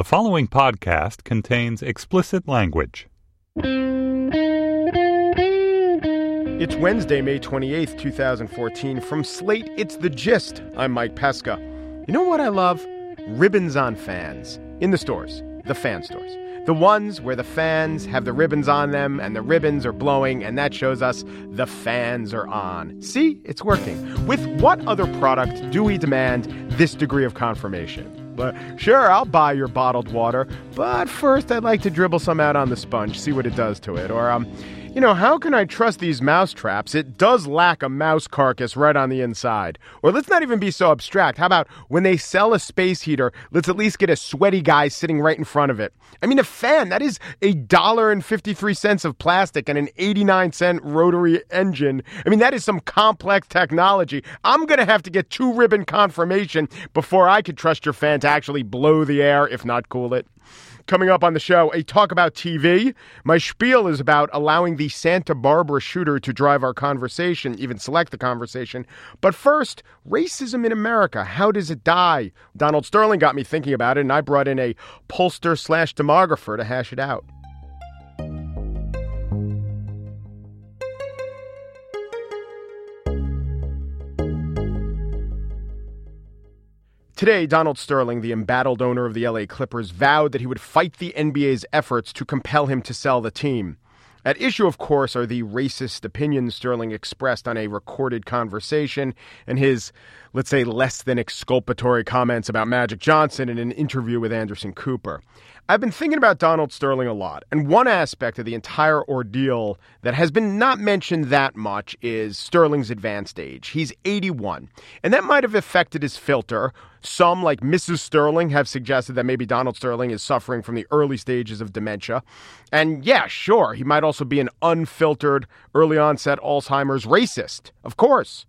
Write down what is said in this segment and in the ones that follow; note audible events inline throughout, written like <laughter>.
The following podcast contains explicit language. It's Wednesday, May 28th, 2014. From Slate, it's The Gist. I'm Mike Pesca. You know what I love? Ribbons on fans. In the stores, the fan stores. The ones where the fans have the ribbons on them and the ribbons are blowing, and that shows us the fans are on. See, it's working. With what other product do we demand this degree of confirmation? But sure, I'll buy your bottled water, but first I'd like to dribble some out on the sponge, see what it does to it. Or, um, you know, how can I trust these mouse traps? It does lack a mouse carcass right on the inside. Or let's not even be so abstract. How about when they sell a space heater, let's at least get a sweaty guy sitting right in front of it? I mean, a fan, that is a dollar and 53 cents of plastic and an 89 cent rotary engine. I mean, that is some complex technology. I'm going to have to get two ribbon confirmation before I could trust your fan to actually blow the air, if not cool it. Coming up on the show, a talk about TV. My spiel is about allowing the Santa Barbara shooter to drive our conversation, even select the conversation. But first, racism in America. How does it die? Donald Sterling got me thinking about it, and I brought in a pollster slash demographer to hash it out. Today, Donald Sterling, the embattled owner of the LA Clippers, vowed that he would fight the NBA's efforts to compel him to sell the team. At issue, of course, are the racist opinions Sterling expressed on a recorded conversation and his, let's say, less than exculpatory comments about Magic Johnson in an interview with Anderson Cooper. I've been thinking about Donald Sterling a lot, and one aspect of the entire ordeal that has been not mentioned that much is Sterling's advanced age. He's 81, and that might have affected his filter. Some, like Mrs. Sterling, have suggested that maybe Donald Sterling is suffering from the early stages of dementia. And yeah, sure, he might also be an unfiltered, early onset Alzheimer's racist, of course.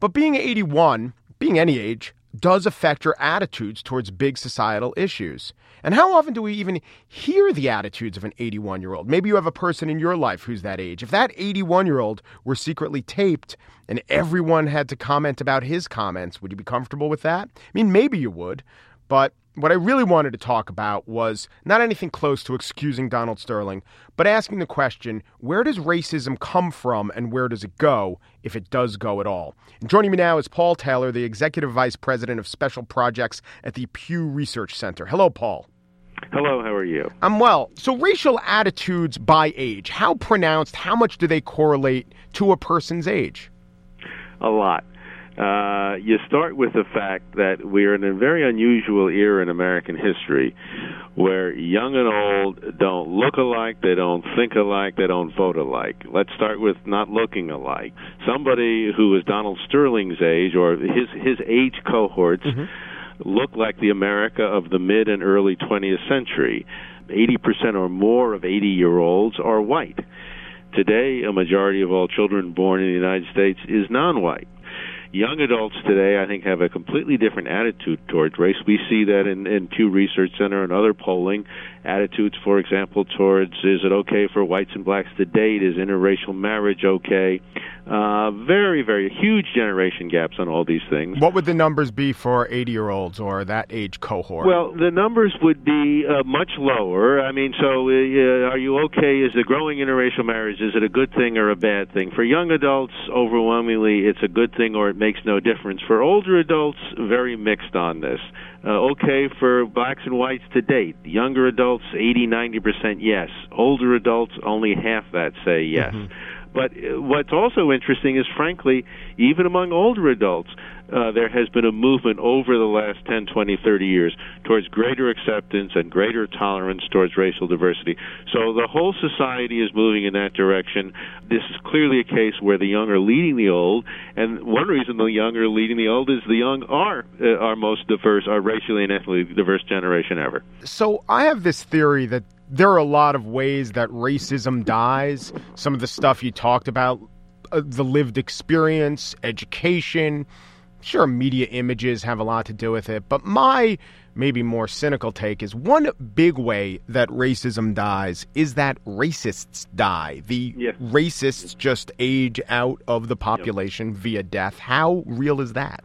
But being 81, being any age, does affect your attitudes towards big societal issues. And how often do we even hear the attitudes of an 81 year old? Maybe you have a person in your life who's that age. If that 81 year old were secretly taped and everyone had to comment about his comments, would you be comfortable with that? I mean, maybe you would, but what I really wanted to talk about was not anything close to excusing Donald Sterling, but asking the question where does racism come from and where does it go, if it does go at all? And joining me now is Paul Taylor, the Executive Vice President of Special Projects at the Pew Research Center. Hello, Paul. Hello, how are you? I'm well. So, racial attitudes by age, how pronounced, how much do they correlate to a person's age? A lot. Uh, you start with the fact that we're in a very unusual era in American history where young and old don't look alike, they don't think alike, they don't vote alike. Let's start with not looking alike. Somebody who is Donald Sterling's age or his his age cohorts mm-hmm. look like the America of the mid and early 20th century. 80% or more of 80 year olds are white. Today, a majority of all children born in the United States is non white young adults today, I think, have a completely different attitude towards race. We see that in, in Pew Research Center and other polling attitudes, for example, towards is it okay for whites and blacks to date? Is interracial marriage okay? Uh, very, very huge generation gaps on all these things. What would the numbers be for 80 year olds or that age cohort? Well, the numbers would be uh, much lower. I mean, so uh, are you okay? Is the growing interracial marriage, is it a good thing or a bad thing? For young adults, overwhelmingly, it's a good thing or it makes no difference. For older adults, very mixed on this. Uh, okay for blacks and whites to date. Younger adults, 80, 90% yes. Older adults, only half that say yes. Mm-hmm. But uh, what's also interesting is, frankly, even among older adults, uh, there has been a movement over the last 10, 20, 30 years towards greater acceptance and greater tolerance towards racial diversity. So the whole society is moving in that direction. This is clearly a case where the young are leading the old, and one reason the young are leading the old is the young are uh, our most diverse, our racially and ethnically diverse generation ever. So I have this theory that there are a lot of ways that racism dies. Some of the stuff you talked about, uh, the lived experience, education. Sure, media images have a lot to do with it, but my maybe more cynical take is one big way that racism dies is that racists die. The racists just age out of the population via death. How real is that?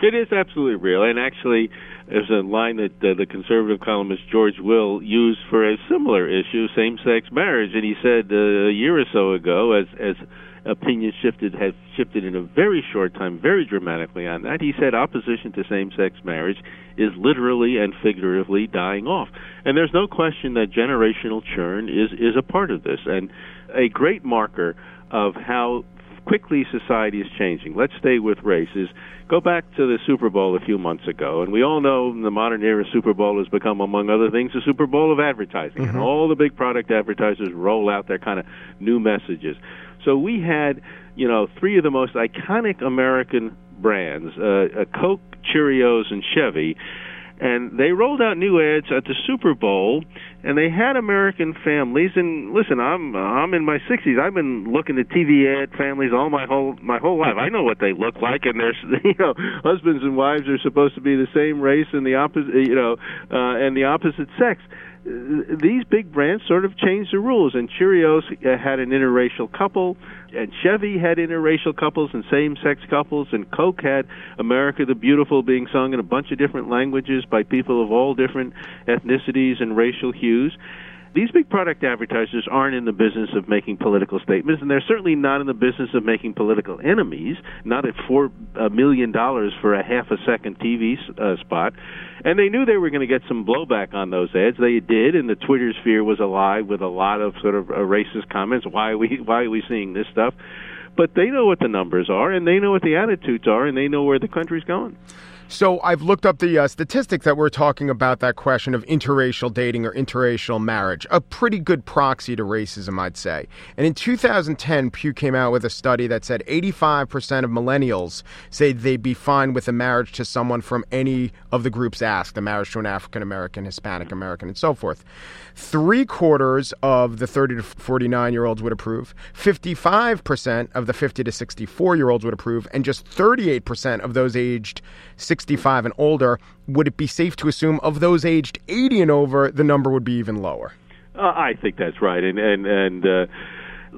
It is absolutely real, and actually, There's a line that uh, the conservative columnist George Will used for a similar issue, same-sex marriage, and he said uh, a year or so ago, as as opinions shifted has shifted in a very short time, very dramatically on that. He said opposition to same-sex marriage is literally and figuratively dying off, and there's no question that generational churn is is a part of this, and a great marker of how quickly society is changing. Let's stay with race. Is go back to the Super Bowl a few months ago, and we all know the modern era Super Bowl has become, among other things, a Super Bowl of advertising, mm-hmm. and all the big product advertisers roll out their kind of new messages. So we had, you know, three of the most iconic American brands: uh, Coke, Cheerios, and Chevy and they rolled out new ads at the Super Bowl, and they had American families. And listen, I'm I'm in my 60s. I've been looking at TV ad families all my whole my whole life. I know what they look like, and there's <laughs> you know husbands and wives are supposed to be the same race and the opposite you know uh, and the opposite sex these big brands sort of changed the rules, and Cheerios uh, had an interracial couple, and Chevy had interracial couples and same-sex couples, and Coke had "America the Beautiful" being sung in a bunch of different languages by people of all different ethnicities and racial hues these big product advertisers aren't in the business of making political statements, and they're certainly not in the business of making political enemies. Not at four million dollars for a half a second TV uh, spot, and they knew they were going to get some blowback on those ads. They did, and the Twitter sphere was alive with a lot of sort of uh, racist comments. Why are we <laughs> why are we seeing this stuff? But they know what the numbers are, and they know what the attitudes are, and they know where the country's going. So I've looked up the uh, statistics that we're talking about that question of interracial dating or interracial marriage. A pretty good proxy to racism, I'd say. And in 2010, Pew came out with a study that said 85% of millennials say they'd be fine with a marriage to someone from any of the groups asked, a marriage to an African American, Hispanic American, and so forth. Three quarters of the 30 to 49 year olds would approve. 55% of the 50 to 64 year olds would approve, and just 38% of those aged 65 and older, would it be safe to assume of those aged 80 and over, the number would be even lower? Uh, I think that's right, and and and. Uh,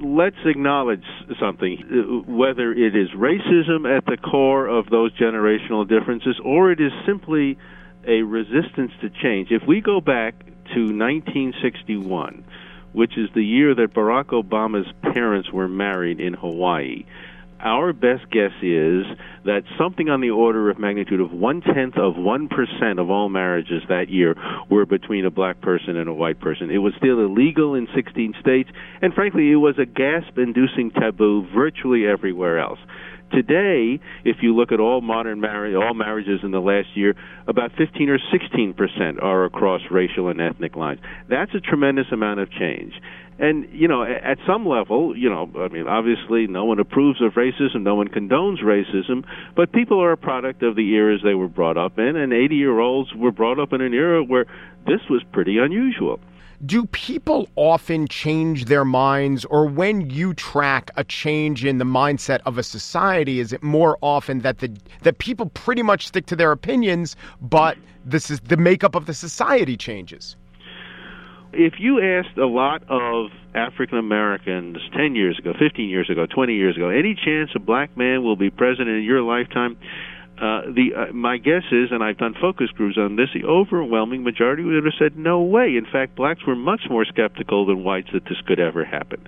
let's acknowledge something uh, whether it is racism at the core of those generational differences or it is simply a resistance to change. If we go back to 1961, which is the year that Barack Obama's parents were married in Hawaii, our best guess is that something on the order of magnitude of one tenth of one percent of all marriages that year were between a black person and a white person. It was still illegal in 16 states, and frankly, it was a gasp inducing taboo virtually everywhere else. Today, if you look at all modern marriage, all marriages in the last year, about 15 or 16 percent are across racial and ethnic lines. That's a tremendous amount of change. And you know, at some level, you know, I mean, obviously, no one approves of racism, no one condones racism, but people are a product of the eras they were brought up in, and 80-year-olds were brought up in an era where this was pretty unusual. Do people often change their minds, or when you track a change in the mindset of a society, is it more often that the that people pretty much stick to their opinions, but this is the makeup of the society changes? If you asked a lot of African Americans 10 years ago, 15 years ago, 20 years ago, any chance a black man will be president in your lifetime? Uh, the uh, my guess is, and I've done focus groups on this, the overwhelming majority would have said no way. In fact, blacks were much more skeptical than whites that this could ever happen.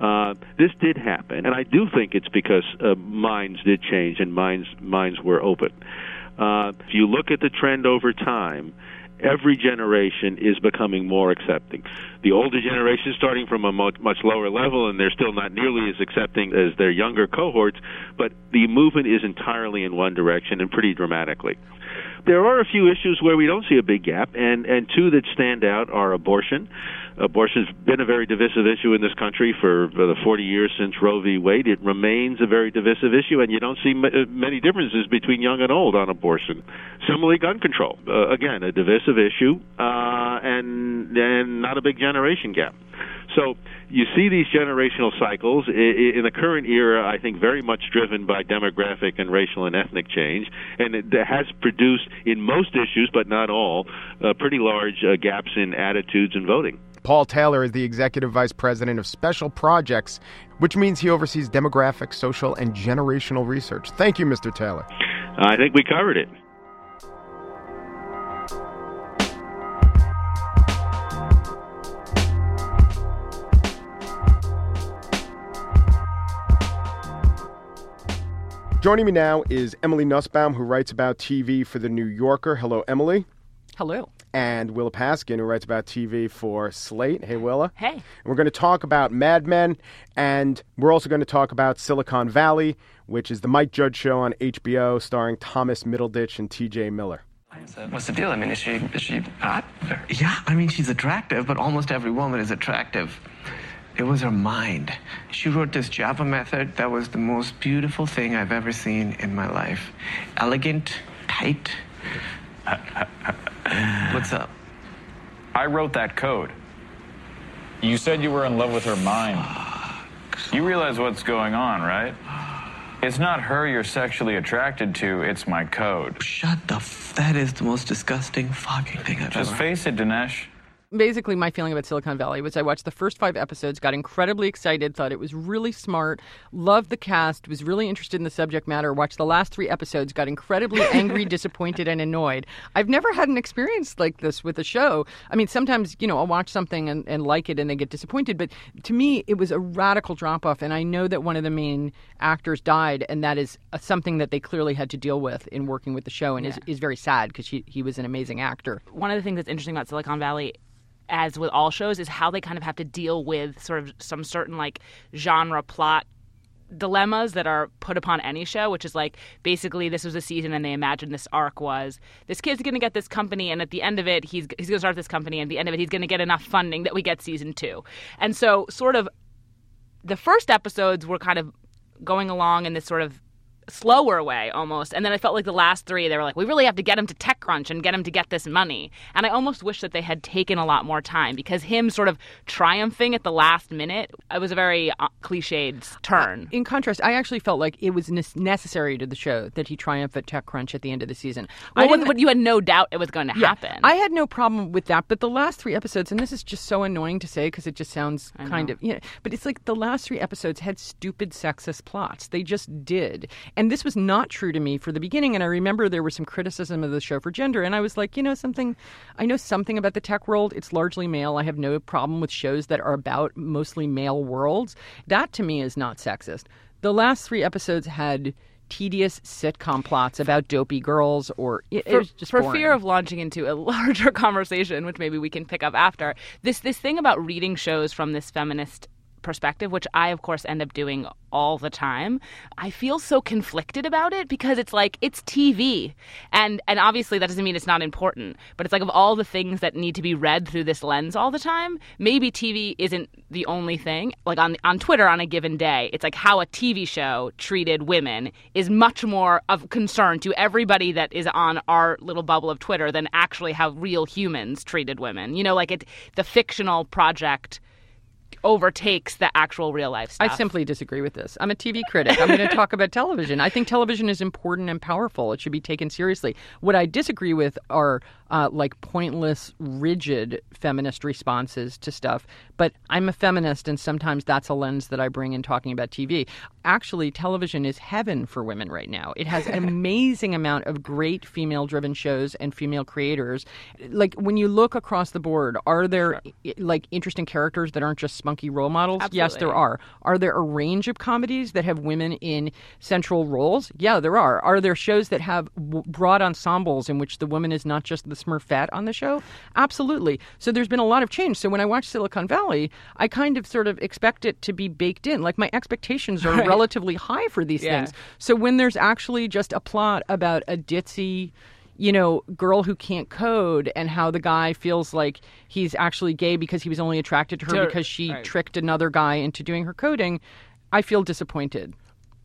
Uh, this did happen, and I do think it's because uh, minds did change and minds minds were open. Uh, if you look at the trend over time, every generation is becoming more accepting. The older generation starting from a much, much lower level, and they're still not nearly as accepting as their younger cohorts, but the movement is entirely in one direction and pretty dramatically. There are a few issues where we don't see a big gap, and, and two that stand out are abortion. Abortion's been a very divisive issue in this country for, the 40 years since Roe v. Wade. It remains a very divisive issue, and you don't see uh, many differences between young and old on abortion. Similarly, gun control. Uh, again, a divisive issue, uh, and and not a big generation gap. So you see these generational cycles in the current era. I think very much driven by demographic and racial and ethnic change, and it has produced in most issues, but not all, uh, pretty large uh, gaps in attitudes and voting. Paul Taylor is the Executive Vice President of Special Projects, which means he oversees demographic, social, and generational research. Thank you, Mr. Taylor. I think we covered it. Joining me now is Emily Nussbaum, who writes about TV for The New Yorker. Hello, Emily. Hello. And Willa Paskin, who writes about TV for Slate. Hey, Willa. Hey. And we're going to talk about Mad Men, and we're also going to talk about Silicon Valley, which is the Mike Judge show on HBO starring Thomas Middleditch and TJ Miller. What's the deal? I mean, is she is she hot? Yeah, I mean, she's attractive, but almost every woman is attractive. It was her mind. She wrote this Java method that was the most beautiful thing I've ever seen in my life. Elegant, tight. <laughs> What's up? I wrote that code. You said you were in love with her mind. You realize what's going on, right? It's not her you're sexually attracted to, it's my code. Shut the f- That is the most disgusting fucking thing I've Just ever face it, Dinesh. Basically, my feeling about Silicon Valley was I watched the first five episodes, got incredibly excited, thought it was really smart, loved the cast, was really interested in the subject matter, watched the last three episodes, got incredibly <laughs> angry, disappointed, and annoyed. I've never had an experience like this with a show. I mean, sometimes, you know, I'll watch something and, and like it and then get disappointed, but to me, it was a radical drop off. And I know that one of the main actors died, and that is something that they clearly had to deal with in working with the show and is, is very sad because he, he was an amazing actor. one of the things that's interesting about Silicon Valley, as with all shows, is how they kind of have to deal with sort of some certain like genre plot dilemmas that are put upon any show, which is like basically this was a season and they imagined this arc was this kid's going to get this company and at the end of it he's he's going to start this company and at the end of it he's going to get enough funding that we get season 2. And so sort of the first episodes were kind of going along in this sort of slower way almost and then i felt like the last three they were like we really have to get him to techcrunch and get him to get this money and i almost wish that they had taken a lot more time because him sort of triumphing at the last minute it was a very uh, cliched turn In contrast, I actually felt like it was ne- necessary to the show that he triumph at TechCrunch at the end of the season. Well, didn't- what, you had no doubt it was going to yeah, happen I had no problem with that, but the last three episodes, and this is just so annoying to say because it just sounds kind of, you know, but it's like the last three episodes had stupid sexist plots. They just did. And this was not true to me for the beginning. And I remember there was some criticism of the show for gender. And I was like, you know, something, I know something about the tech world. It's largely male. I have no problem with shows that are about mostly male worlds. That to me is not sexist. The last three episodes had tedious sitcom plots about dopey girls or it, it for, was just for fear of launching into a <laughs> larger conversation, which maybe we can pick up after, this this thing about reading shows from this feminist perspective, which I of course end up doing all the time, I feel so conflicted about it because it's like it's TV. And and obviously that doesn't mean it's not important, but it's like of all the things that need to be read through this lens all the time, maybe TV isn't the only thing. Like on on Twitter on a given day, it's like how a TV show treated women is much more of concern to everybody that is on our little bubble of Twitter than actually how real humans treated women. You know, like it the fictional project overtakes the actual real life stuff. I simply disagree with this. I'm a TV critic. I'm going to talk about television. I think television is important and powerful. It should be taken seriously. What I disagree with are uh, like pointless, rigid feminist responses to stuff. But I'm a feminist, and sometimes that's a lens that I bring in talking about TV. Actually, television is heaven for women right now. It has an <laughs> amazing amount of great female-driven shows and female creators. Like when you look across the board, are there i- like interesting characters that aren't just spunky role models? Yes, there are. Are there a range of comedies that have women in central roles? Yeah, there are. Are there shows that have w- broad ensembles in which the woman is not just the smurfette on the show? Absolutely. So there's been a lot of change. So when I watch Silicon Valley, I kind of sort of expect it to be baked in. Like my expectations are <laughs> relatively high for these Yeah. things. So when there's actually just a plot about a ditzy you know, girl who can't code and how the guy feels like he's actually gay because he was only attracted to her To- because she right. tricked another guy into doing her coding, I feel disappointed.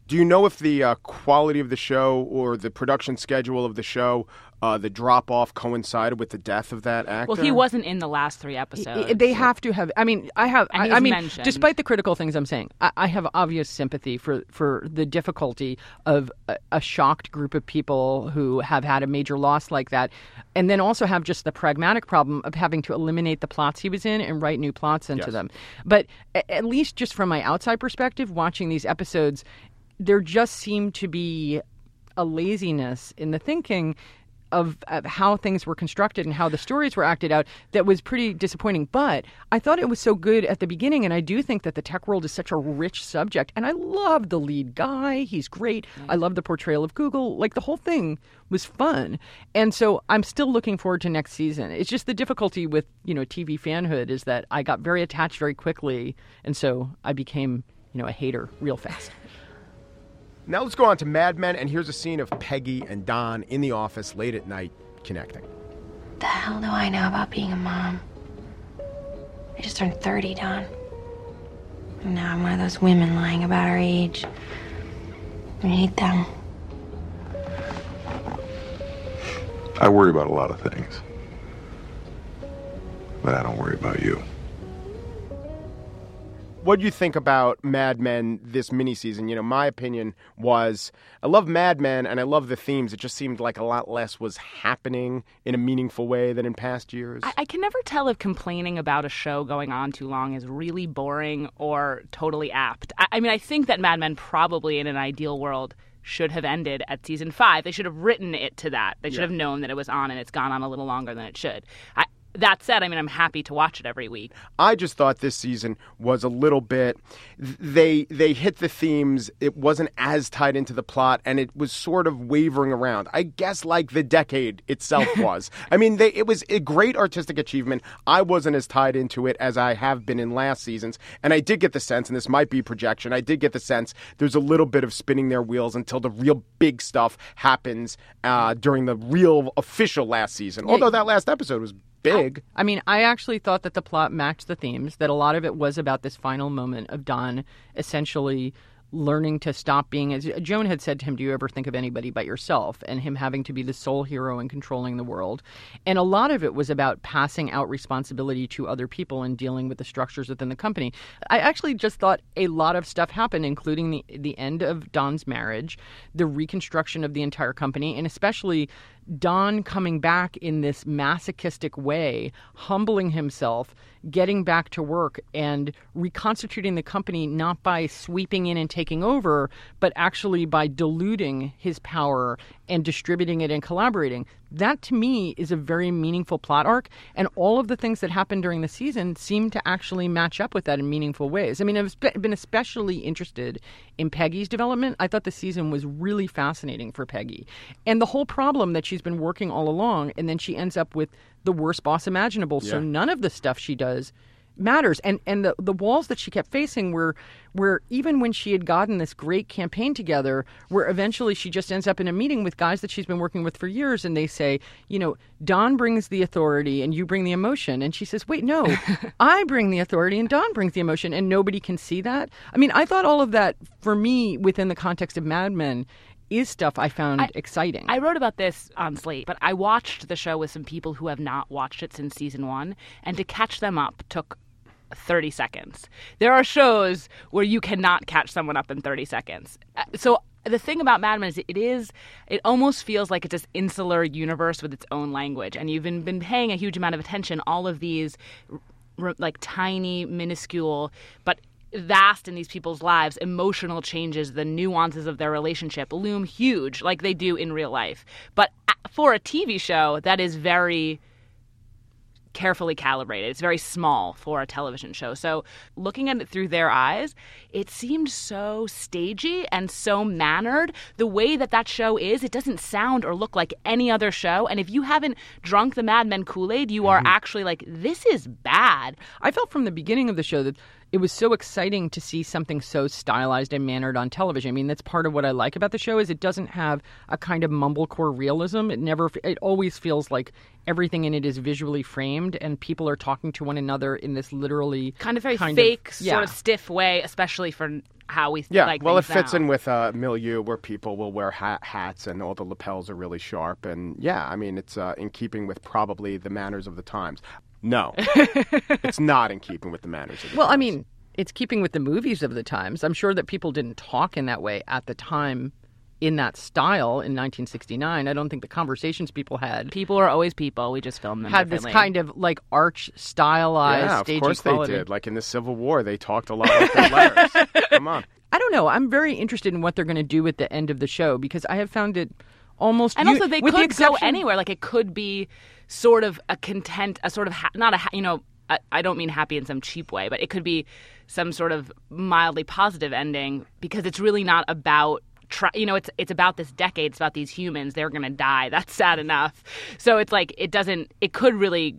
Do you know if the uh, quality of the show or the production schedule of the show, uh, the drop off coincided with the death of that actor? well, he wasn't in the last three episodes. I- They have to have. I mean, I have. And he I, I mean, mentioned. despite the critical things I'm saying, I, I have obvious sympathy for for the difficulty of a, a shocked group of people who have had a major loss like that, and then also have just the pragmatic problem of having to eliminate the plots he was in and write new plots into Yes. them. But a- at least just from my outside perspective, watching these episodes, there just seemed to be a laziness in the thinking of, of how things were constructed and how the stories were acted out that was pretty disappointing. But I thought it was so good at the beginning, and I do think that the tech world is such a rich subject. And I love the lead guy; he's great. I love the portrayal of Google. Like the whole thing was fun, and so I'm still looking forward to next season. It's just the difficulty with you know TV fanhood is that I got very attached very quickly, and so I became you know a hater real fast. Now let's go on to Mad Men, and here's a scene of Peggy and Don in the office late at night connecting. The hell do I know about being a mom? I just turned 30, Don. And now I'm one of those women lying about our age. I hate them. I worry about a lot of things. But I don't worry about you. What do you think about Mad Men this miniseason? You know, my opinion was I love Mad Men and I love the themes. It just seemed like a lot less was happening in a meaningful way than in past years. I, I can never tell if complaining about a show going on too long is really boring or totally apt. I, I mean, I think that Mad Men probably in an ideal world should have ended at season five. They should have written it to that. They should Yeah. have known that it was on and it's gone on a little longer than it should. I, that said, I mean, I'm happy to watch it every week. I just thought this season was a little bit they they hit the themes. It wasn't as tied into the plot and it was sort of wavering around. I guess like the decade itself <laughs> was. I mean they, it was a great artistic achievement. I wasn't as tied into it as I have been in last seasons and I did get the sense and this might be projection I did get the sense there's a little bit of spinning their wheels until the real big stuff happens uh, during the real official last season. Although that last episode was big I mean, I actually thought that the plot matched the themes, that a lot of it was about this final moment of Don essentially learning to stop being as Joan had said to him, Do you ever think of anybody but yourself? And him having to be the sole hero and controlling the world. And a lot of it was about passing out responsibility to other people and dealing with the structures within the company. I actually just thought a lot of stuff happened, including the the end of Don's marriage, the reconstruction of the entire company, and especially Don coming back in this masochistic way, humbling himself, getting back to work, and reconstituting the company not by sweeping in and taking over, but actually by diluting his power and distributing it and collaborating. That to me is a very meaningful plot arc, and all of the things that happened during the season seem to actually match up with that in meaningful ways. I mean, I've been especially interested in Peggy's development. I thought the season was really fascinating for Peggy, and the whole problem that she's been working all along, and then she ends up with the worst boss imaginable. So none of the stuff she does matters. And and the the walls that she kept facing were where even when she had gotten this great campaign together where eventually she just ends up in a meeting with guys that she's been working with for years and they say you know Don brings the authority and you bring the emotion. And she says wait no <laughs> I bring the authority and Don brings the emotion and nobody can see that? I mean I thought all of that for me within the context of Mad Men is stuff I found exciting. I wrote about this on Slate, but I watched the show with some people who have not watched it since season one, and to catch them up took 30 seconds. There are shows where you cannot catch someone up in 30 seconds. Uh, So the thing about Mad Men is it is it almost feels like it's this insular universe with its own language and you've been, been paying a huge amount of attention all of these like tiny minuscule but vast in these people's lives emotional changes the nuances of their relationship loom huge like they do in real life but for a tv show that is very carefully calibrated. It's very small for a television show. So, looking at it through their eyes, it seemed so stagey and so mannered. The way that that show is, it doesn't sound or look like any other show. And if you haven't drunk the Mad Men Kool Aid, you are mm-hmm. actually like, this is bad. I felt from the beginning of the show that it was so exciting to see something so stylized and mannered on television. I mean, that's part of what I like about the show is it doesn't have a kind of mumblecore realism. It never it always feels like everything in it is visually framed and people are talking to one another in this literally Kind of very kind fake, of- sort of stiff way, especially for how we Yeah, like well, it fits now. in with a milieu where people will wear hat, hats and all the lapels are really sharp. And yeah, I mean, it's uh, in keeping with probably the manners of the times. No, <laughs> it's not in keeping with the manners of the Well, I mean, it's keeping with the movies of the times. I'm sure that people didn't talk in that way at the time in that style in 1969. I don't think the conversations people had People are always people. We just film them had this kind of like arch stylized yeah, of stagey course quality. they did. Like in the Civil War, they talked a lot like their letters. <laughs> Come on. I don't know. I'm very interested in what they're going to do at the end of the show because I have found it almost and you- also they could the exception, go anywhere. Like it could be sort of a content, a sort of ha- not a ha- you know. I, I don't mean happy in some cheap way, but it could be some sort of mildly positive ending because it's really not about. Try, you know, it's it's about this decade. It's about these humans. They're gonna die. That's sad enough. So it's like it doesn't. It could really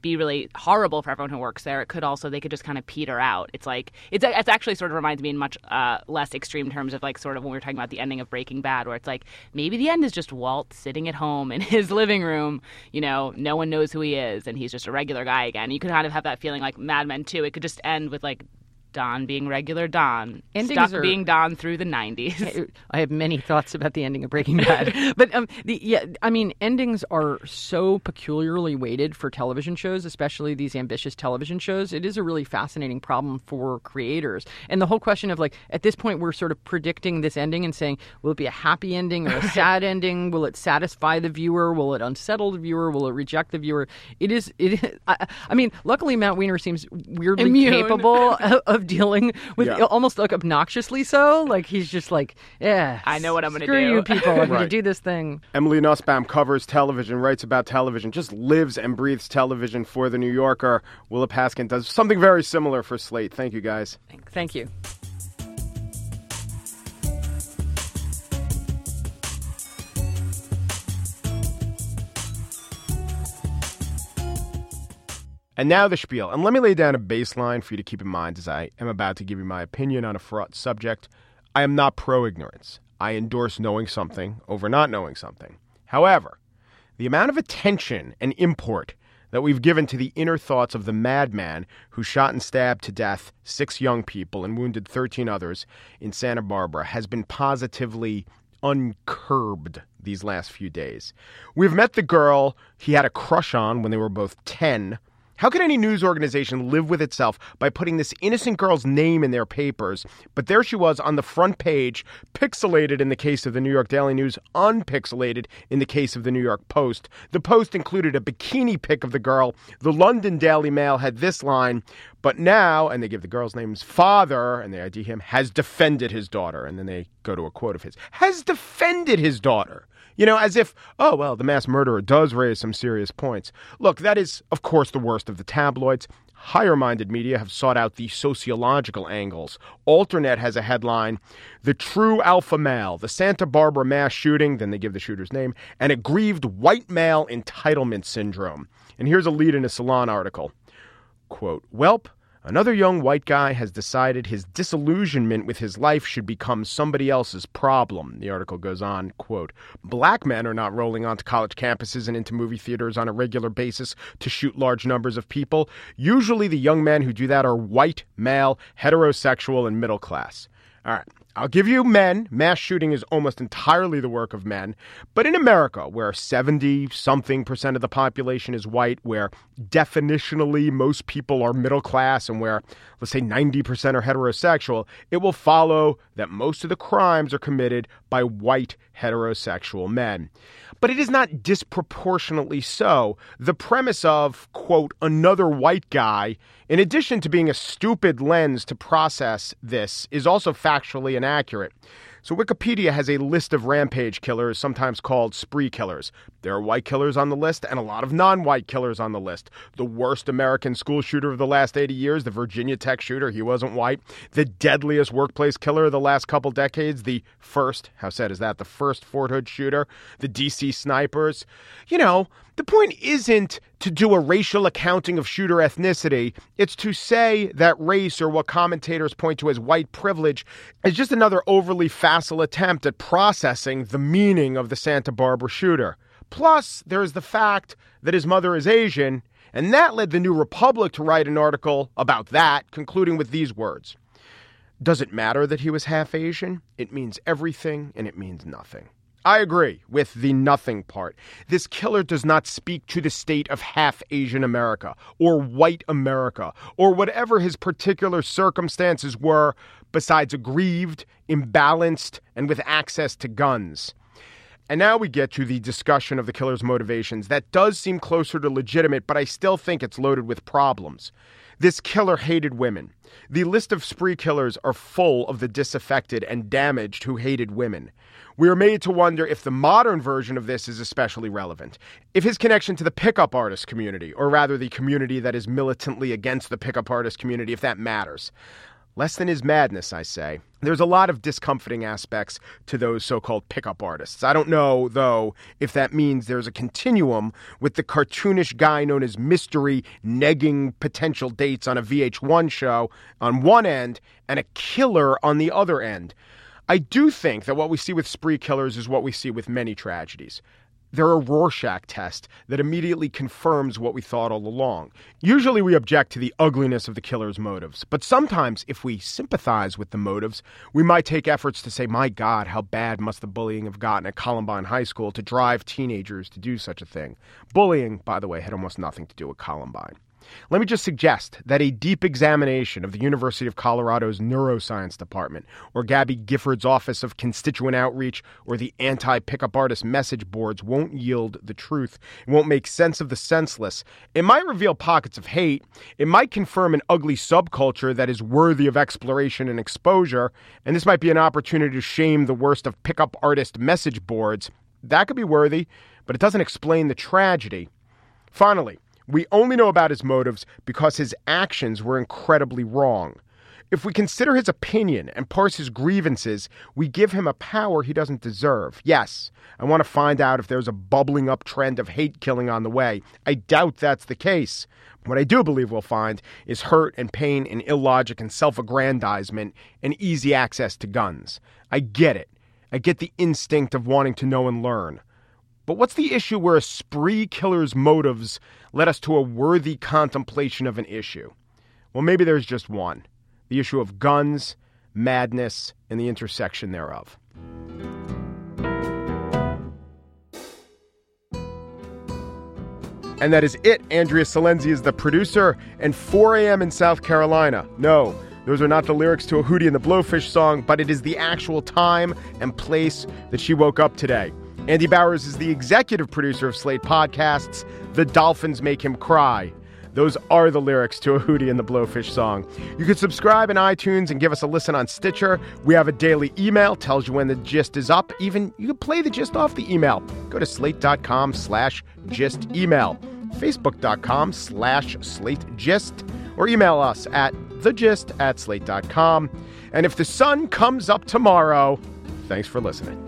be really horrible for everyone who works there. It could also they could just kind of peter out. It's like it's it's actually sort of reminds me in much uh, less extreme terms of like sort of when we were talking about the ending of Breaking Bad, where it's like maybe the end is just Walt sitting at home in <laughs> his living room. You know, no one knows who he is, and he's just a regular guy again. You could kind of have that feeling like Mad Men too. It could just end with like. Don being regular Don, Endings stuck are- being Don through the '90s. <laughs> I have many thoughts about the ending of Breaking Bad, <laughs> but um, the yeah, I mean, endings are so peculiarly weighted for television shows, especially these ambitious television shows. It is a really fascinating problem for creators, and the whole question of like, at this point, we're sort of predicting this ending and saying, will it be a happy ending or a <laughs> sad ending? Will it satisfy the viewer? Will it unsettle the viewer? Will it reject the viewer? It is. It. Is, I, I mean, luckily, Matt Weiner seems weirdly Immune. capable of, of dealing with Yeah. almost like obnoxiously so. Like he's just like, yeah, I know what I'm gonna do. screw do." you people. I'm going to do this thing. Emily Nussbaum covers television, writes about television, just lives and breathes television for The New Yorker. Willa Paskin does something very similar for Slate. Thank you, guys. Thank you. And now the spiel. And let me lay down a baseline for you to keep in mind as I am about to give you my opinion on a fraught subject. I am not pro ignorance. I endorse knowing something over not knowing something. However, the amount of attention and import that we've given to the inner thoughts of the madman who shot and stabbed to death six young people and wounded 13 others in Santa Barbara has been positively uncurbed these last few days. We've met the girl he had a crush on when they were both 10. How could any news organization live with itself by putting this innocent girl's name in their papers? But there she was on the front page, pixelated in the case of the New York Daily News, unpixelated in the case of the New York Post. The Post included a bikini pic of the girl. The London Daily Mail had this line, but now, and they give the girl's name's father, and they ID him, has defended his daughter. And then they go to a quote of his has defended his daughter. You know, as if, oh, well, the mass murderer does raise some serious points. Look, that is, of course, the worst of the tabloids. Higher minded media have sought out the sociological angles. Alternet has a headline The True Alpha Male, the Santa Barbara mass shooting, then they give the shooter's name, and aggrieved white male entitlement syndrome. And here's a lead in a Salon article. Quote, Welp, another young white guy has decided his disillusionment with his life should become somebody else's problem. The article goes on, quote, Black men are not rolling onto college campuses and into movie theaters on a regular basis to shoot large numbers of people. Usually the young men who do that are white, male, heterosexual, and middle class. All right. I'll give you men. Mass shooting is almost entirely the work of men. But in America, where 70 something percent of the population is white, where definitionally most people are middle class, and where, let's say, 90% are heterosexual, it will follow that most of the crimes are committed by white heterosexual men. But it is not disproportionately so. The premise of, quote, another white guy, in addition to being a stupid lens to process this, is also factually inaccurate. So, Wikipedia has a list of rampage killers, sometimes called spree killers. There are white killers on the list and a lot of non white killers on the list. The worst American school shooter of the last 80 years, the Virginia Tech shooter, he wasn't white. The deadliest workplace killer of the last couple decades, the first, how sad is that? The first Fort Hood shooter, the DC snipers. You know, the point isn't to do a racial accounting of shooter ethnicity. It's to say that race, or what commentators point to as white privilege, is just another overly facile attempt at processing the meaning of the Santa Barbara shooter. Plus, there is the fact that his mother is Asian, and that led the New Republic to write an article about that, concluding with these words Does it matter that he was half Asian? It means everything, and it means nothing. I agree with the nothing part. This killer does not speak to the state of half Asian America or white America or whatever his particular circumstances were, besides aggrieved, imbalanced, and with access to guns. And now we get to the discussion of the killer's motivations. That does seem closer to legitimate, but I still think it's loaded with problems. This killer hated women. The list of spree killers are full of the disaffected and damaged who hated women. We are made to wonder if the modern version of this is especially relevant. If his connection to the pickup artist community, or rather the community that is militantly against the pickup artist community, if that matters. Less than his madness, I say. There's a lot of discomforting aspects to those so called pickup artists. I don't know, though, if that means there's a continuum with the cartoonish guy known as Mystery negging potential dates on a VH1 show on one end and a killer on the other end. I do think that what we see with spree killers is what we see with many tragedies. They're a Rorschach test that immediately confirms what we thought all along. Usually we object to the ugliness of the killer's motives, but sometimes if we sympathize with the motives, we might take efforts to say, my God, how bad must the bullying have gotten at Columbine High School to drive teenagers to do such a thing? Bullying, by the way, had almost nothing to do with Columbine. Let me just suggest that a deep examination of the University of Colorado's neuroscience department, or Gabby Gifford's Office of Constituent Outreach, or the anti pickup artist message boards won't yield the truth. It won't make sense of the senseless. It might reveal pockets of hate. It might confirm an ugly subculture that is worthy of exploration and exposure. And this might be an opportunity to shame the worst of pickup artist message boards. That could be worthy, but it doesn't explain the tragedy. Finally, we only know about his motives because his actions were incredibly wrong. If we consider his opinion and parse his grievances, we give him a power he doesn't deserve. Yes, I want to find out if there's a bubbling up trend of hate killing on the way. I doubt that's the case. What I do believe we'll find is hurt and pain and illogic and self aggrandizement and easy access to guns. I get it. I get the instinct of wanting to know and learn. But what's the issue where a spree killer's motives led us to a worthy contemplation of an issue? Well, maybe there's just one the issue of guns, madness, and the intersection thereof. And that is it. Andrea Silenzi is the producer, and 4 a.m. in South Carolina. No, those are not the lyrics to a Hootie and the Blowfish song, but it is the actual time and place that she woke up today. Andy Bowers is the executive producer of Slate Podcasts. The Dolphins Make Him Cry. Those are the lyrics to a Hootie and the Blowfish song. You can subscribe in iTunes and give us a listen on Stitcher. We have a daily email, tells you when the gist is up. Even you can play the gist off the email. Go to slate.com slash gist email, facebook.com slash slate gist, or email us at thegist at slate.com. And if the sun comes up tomorrow, thanks for listening.